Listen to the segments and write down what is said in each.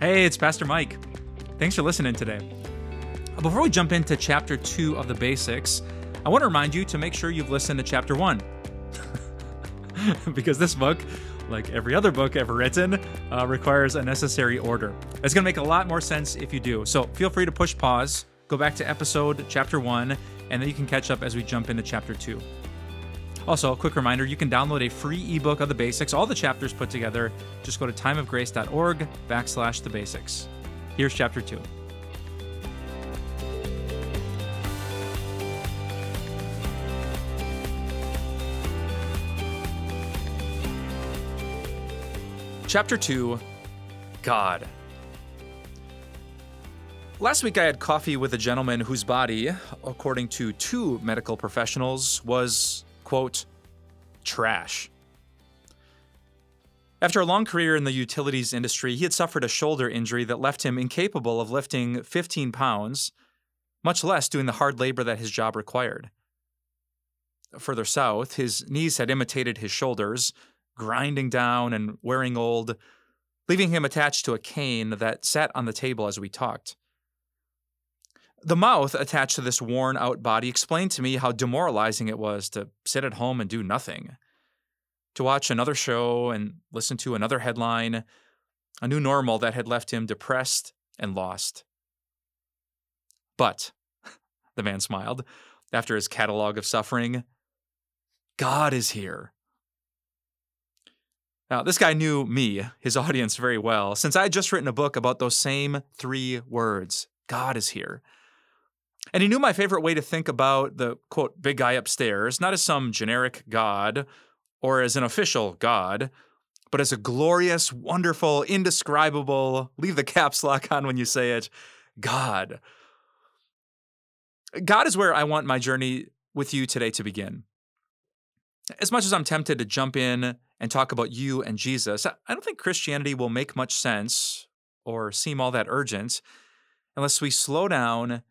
Hey, it's Pastor Mike. Thanks for listening today. Before we jump into chapter two of the basics, I want to remind you to make sure you've listened to chapter one. because this book, like every other book ever written, uh, requires a necessary order. It's going to make a lot more sense if you do. So feel free to push pause, go back to episode chapter one, and then you can catch up as we jump into chapter two. Also, a quick reminder you can download a free ebook of the basics, all the chapters put together. Just go to timeofgrace.org backslash the basics. Here's chapter 2. Chapter 2 God. Last week, I had coffee with a gentleman whose body, according to two medical professionals, was quote, trash. After a long career in the utilities industry, he had suffered a shoulder injury that left him incapable of lifting 15 pounds, much less doing the hard labor that his job required. Further south, his knees had imitated his shoulders, grinding down and wearing old, leaving him attached to a cane that sat on the table as we talked. The mouth attached to this worn out body explained to me how demoralizing it was to sit at home and do nothing. To watch another show and listen to another headline, a new normal that had left him depressed and lost. But, the man smiled, after his catalog of suffering, God is here. Now, this guy knew me, his audience, very well, since I had just written a book about those same three words God is here. And he knew my favorite way to think about the quote, big guy upstairs, not as some generic God or as an official God, but as a glorious, wonderful, indescribable, leave the caps lock on when you say it, God. God is where I want my journey with you today to begin. As much as I'm tempted to jump in and talk about you and Jesus, I don't think Christianity will make much sense or seem all that urgent unless we slow down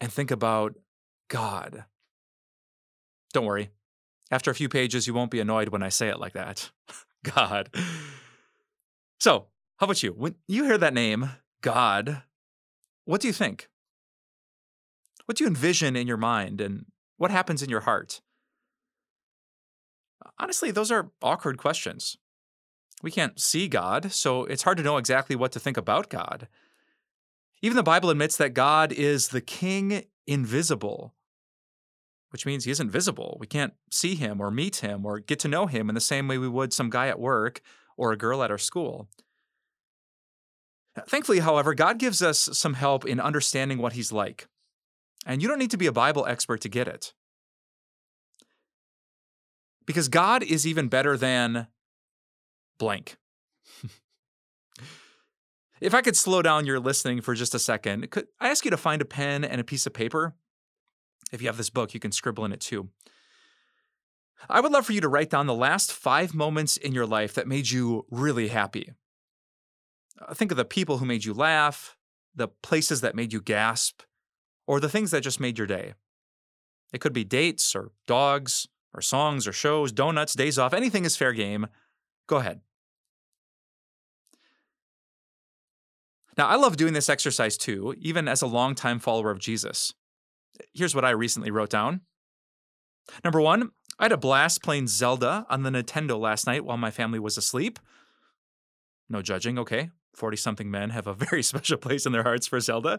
and think about God. Don't worry. After a few pages, you won't be annoyed when I say it like that. God. So, how about you? When you hear that name, God, what do you think? What do you envision in your mind and what happens in your heart? Honestly, those are awkward questions. We can't see God, so it's hard to know exactly what to think about God. Even the Bible admits that God is the king invisible, which means he isn't visible. We can't see him or meet him or get to know him in the same way we would some guy at work or a girl at our school. Thankfully, however, God gives us some help in understanding what he's like. And you don't need to be a Bible expert to get it. Because God is even better than blank. If I could slow down your listening for just a second, could I ask you to find a pen and a piece of paper? If you have this book, you can scribble in it too. I would love for you to write down the last five moments in your life that made you really happy. Uh, think of the people who made you laugh, the places that made you gasp, or the things that just made your day. It could be dates, or dogs, or songs, or shows, donuts, days off. Anything is fair game. Go ahead. Now, I love doing this exercise too, even as a longtime follower of Jesus. Here's what I recently wrote down. Number one, I had a blast playing Zelda on the Nintendo last night while my family was asleep. No judging, okay. 40 something men have a very special place in their hearts for Zelda.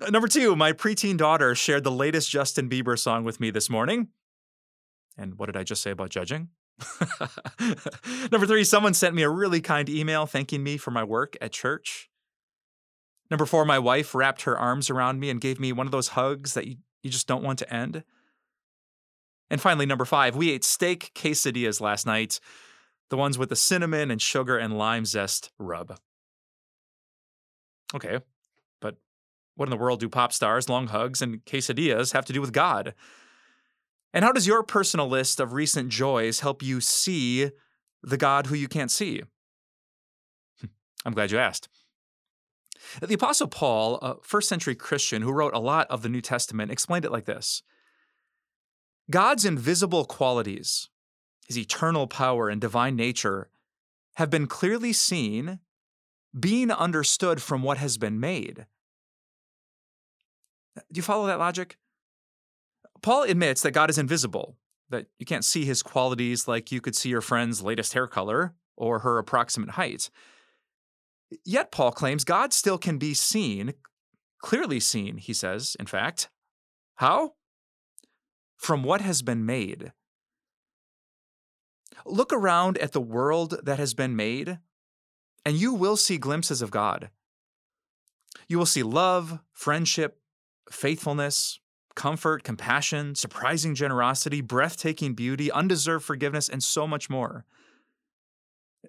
Uh, number two, my preteen daughter shared the latest Justin Bieber song with me this morning. And what did I just say about judging? Number three, someone sent me a really kind email thanking me for my work at church. Number four, my wife wrapped her arms around me and gave me one of those hugs that you, you just don't want to end. And finally, number five, we ate steak quesadillas last night, the ones with the cinnamon and sugar and lime zest rub. Okay, but what in the world do pop stars, long hugs, and quesadillas have to do with God? And how does your personal list of recent joys help you see the God who you can't see? Hmm, I'm glad you asked. The Apostle Paul, a first century Christian who wrote a lot of the New Testament, explained it like this God's invisible qualities, his eternal power and divine nature, have been clearly seen, being understood from what has been made. Do you follow that logic? Paul admits that God is invisible, that you can't see his qualities like you could see your friend's latest hair color or her approximate height. Yet, Paul claims God still can be seen, clearly seen, he says, in fact. How? From what has been made. Look around at the world that has been made, and you will see glimpses of God. You will see love, friendship, faithfulness, comfort, compassion, surprising generosity, breathtaking beauty, undeserved forgiveness, and so much more.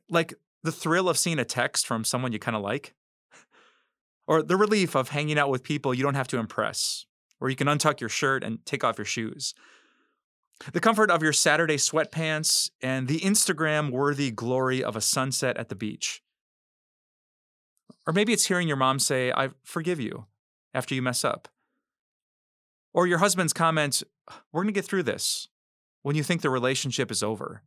Like the thrill of seeing a text from someone you kind of like, or the relief of hanging out with people you don't have to impress, where you can untuck your shirt and take off your shoes. The comfort of your Saturday sweatpants and the Instagram worthy glory of a sunset at the beach. Or maybe it's hearing your mom say, I forgive you after you mess up. Or your husband's comment, We're going to get through this when you think the relationship is over.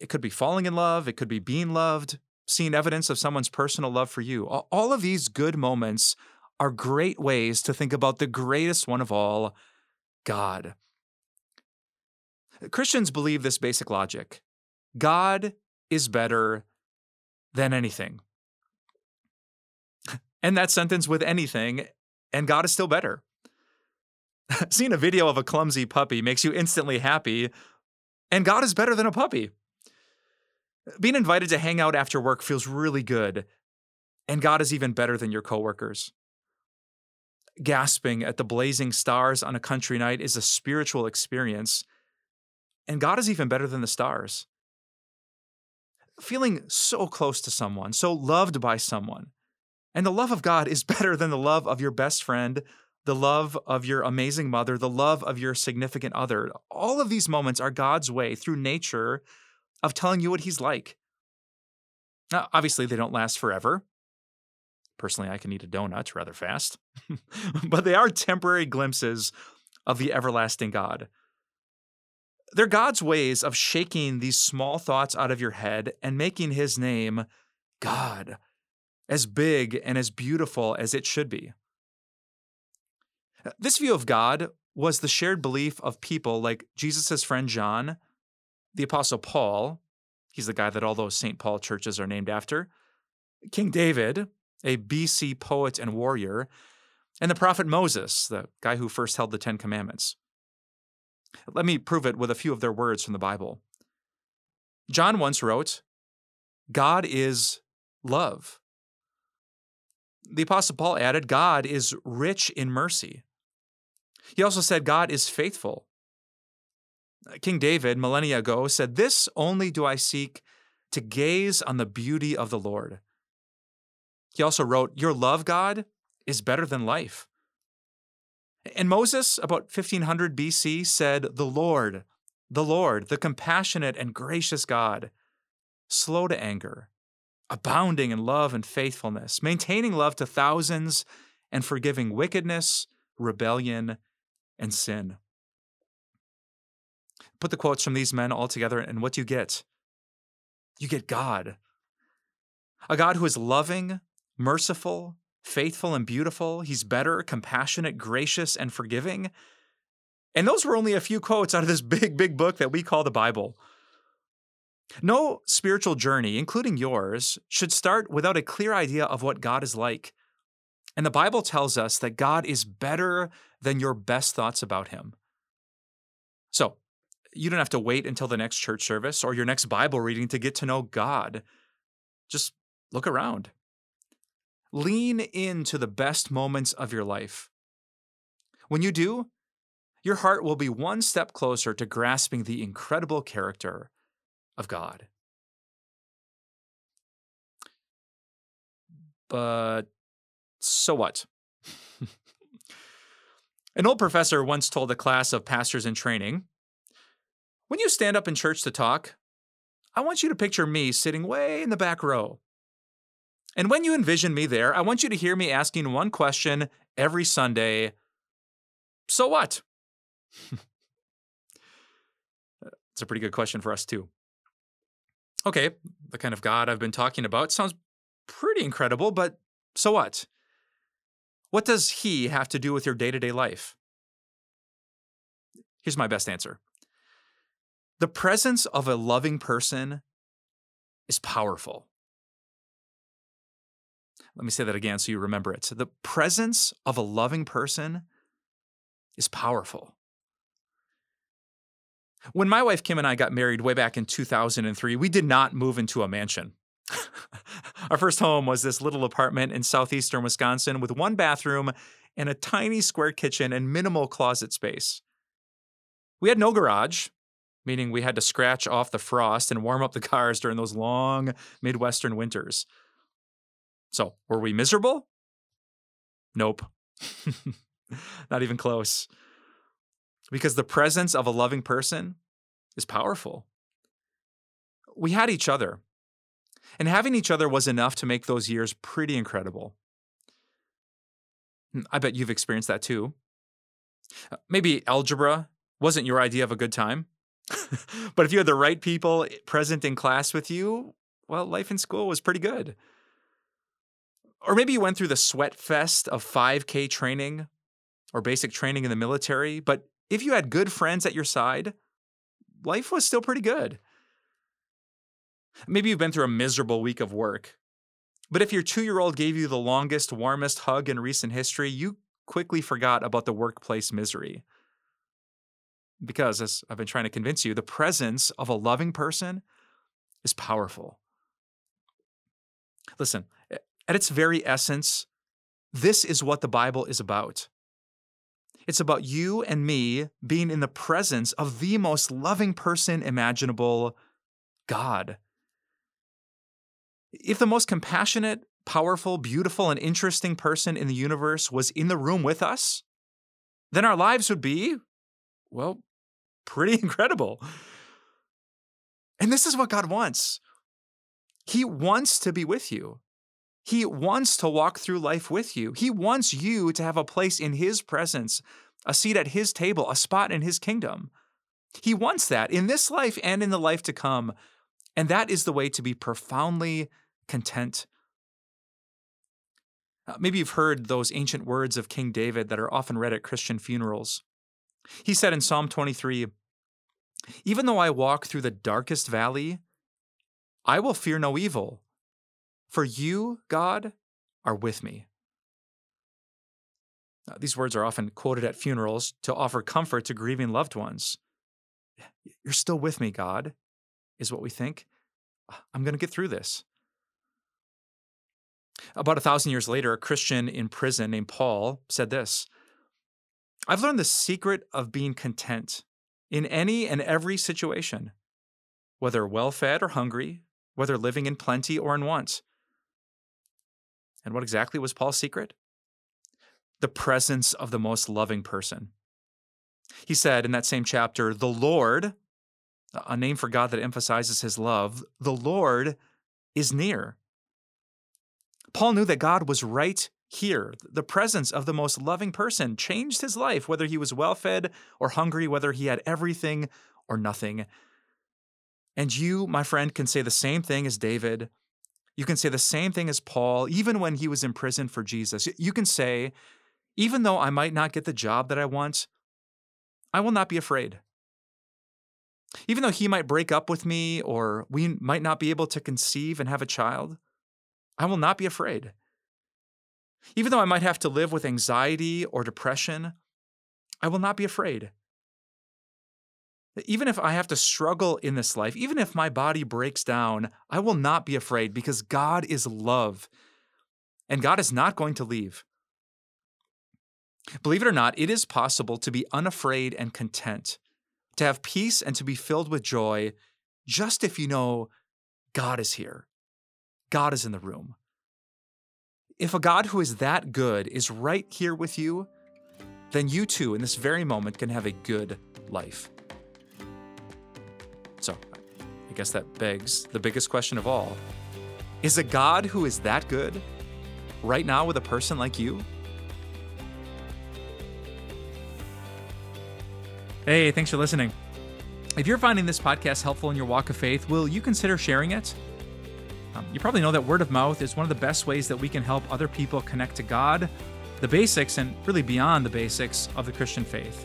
It could be falling in love, it could be being loved, seeing evidence of someone's personal love for you. All of these good moments are great ways to think about the greatest one of all, God. Christians believe this basic logic God is better than anything. End that sentence with anything, and God is still better. Seeing a video of a clumsy puppy makes you instantly happy, and God is better than a puppy. Being invited to hang out after work feels really good, and God is even better than your coworkers. Gasping at the blazing stars on a country night is a spiritual experience, and God is even better than the stars. Feeling so close to someone, so loved by someone, and the love of God is better than the love of your best friend, the love of your amazing mother, the love of your significant other. All of these moments are God's way through nature of telling you what He's like. Now, obviously, they don't last forever. Personally, I can eat a donut rather fast, but they are temporary glimpses of the everlasting God. They're God's ways of shaking these small thoughts out of your head and making His name, God, as big and as beautiful as it should be. This view of God was the shared belief of people like Jesus' friend John, the Apostle Paul, he's the guy that all those St. Paul churches are named after, King David, a BC poet and warrior, and the prophet Moses, the guy who first held the Ten Commandments. Let me prove it with a few of their words from the Bible. John once wrote, God is love. The Apostle Paul added, God is rich in mercy. He also said, God is faithful. Uh, King David, millennia ago, said, This only do I seek to gaze on the beauty of the Lord. He also wrote, Your love, God, is better than life. And Moses, about 1500 BC, said, The Lord, the Lord, the compassionate and gracious God, slow to anger, abounding in love and faithfulness, maintaining love to thousands, and forgiving wickedness, rebellion, and sin. Put the quotes from these men all together, and what do you get? You get God. A God who is loving, merciful, faithful, and beautiful. He's better, compassionate, gracious, and forgiving. And those were only a few quotes out of this big, big book that we call the Bible. No spiritual journey, including yours, should start without a clear idea of what God is like. And the Bible tells us that God is better than your best thoughts about Him. So, you don't have to wait until the next church service or your next Bible reading to get to know God. Just look around. Lean into the best moments of your life. When you do, your heart will be one step closer to grasping the incredible character of God. But so what? An old professor once told a class of pastors in training when you stand up in church to talk, I want you to picture me sitting way in the back row. And when you envision me there, I want you to hear me asking one question every Sunday So what? It's a pretty good question for us, too. Okay, the kind of God I've been talking about sounds pretty incredible, but so what? What does he have to do with your day to day life? Here's my best answer the presence of a loving person is powerful. Let me say that again so you remember it. So the presence of a loving person is powerful. When my wife Kim and I got married way back in 2003, we did not move into a mansion. Our first home was this little apartment in southeastern Wisconsin with one bathroom and a tiny square kitchen and minimal closet space. We had no garage, meaning we had to scratch off the frost and warm up the cars during those long Midwestern winters. So, were we miserable? Nope. Not even close. Because the presence of a loving person is powerful. We had each other, and having each other was enough to make those years pretty incredible. I bet you've experienced that too. Uh, maybe algebra wasn't your idea of a good time, but if you had the right people present in class with you, well, life in school was pretty good. Or maybe you went through the sweat fest of 5K training or basic training in the military, but if you had good friends at your side, life was still pretty good. Maybe you've been through a miserable week of work, but if your two year old gave you the longest, warmest hug in recent history, you quickly forgot about the workplace misery. Because, as I've been trying to convince you, the presence of a loving person is powerful. Listen, at its very essence, this is what the Bible is about. It's about you and me being in the presence of the most loving person imaginable, God. If the most compassionate, powerful, beautiful, and interesting person in the universe was in the room with us, then our lives would be, well, pretty incredible. And this is what God wants. He wants to be with you. He wants to walk through life with you. He wants you to have a place in His presence, a seat at His table, a spot in His kingdom. He wants that in this life and in the life to come. And that is the way to be profoundly content. Uh, maybe you've heard those ancient words of King David that are often read at Christian funerals. He said in Psalm 23 Even though I walk through the darkest valley, I will fear no evil for you, God, are with me. Now, these words are often quoted at funerals to offer comfort to grieving loved ones. You're still with me, God, is what we think. I'm going to get through this. About a thousand years later, a Christian in prison named Paul said this I've learned the secret of being content in any and every situation, whether well fed or hungry, whether living in plenty or in want. And what exactly was Paul's secret? The presence of the most loving person. He said in that same chapter, the Lord, a name for God that emphasizes his love, the Lord is near. Paul knew that God was right here. The presence of the most loving person changed his life, whether he was well fed or hungry, whether he had everything or nothing. And you, my friend, can say the same thing as David you can say the same thing as Paul, even when he was in prison for Jesus. You can say, even though I might not get the job that I want, I will not be afraid. Even though he might break up with me or we might not be able to conceive and have a child, I will not be afraid. Even though I might have to live with anxiety or depression, I will not be afraid even if I have to struggle in this life, even if my body breaks down, I will not be afraid because God is love and God is not going to leave. Believe it or not, it is possible to be unafraid and content, to have peace and to be filled with joy, just if you know God is here. God is in the room. If a God who is that good is right here with you, then you too, in this very moment, can have a good life. So I guess that begs the biggest question of all Is a God who is that good right now with a person like you? Hey, thanks for listening. If you're finding this podcast helpful in your walk of faith, will you consider sharing it? Um, you probably know that word of mouth is one of the best ways that we can help other people connect to God, the basics, and really beyond the basics of the Christian faith.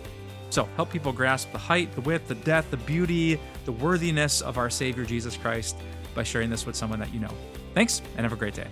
So help people grasp the height, the width, the depth, the beauty, the worthiness of our Savior Jesus Christ by sharing this with someone that you know. Thanks, and have a great day.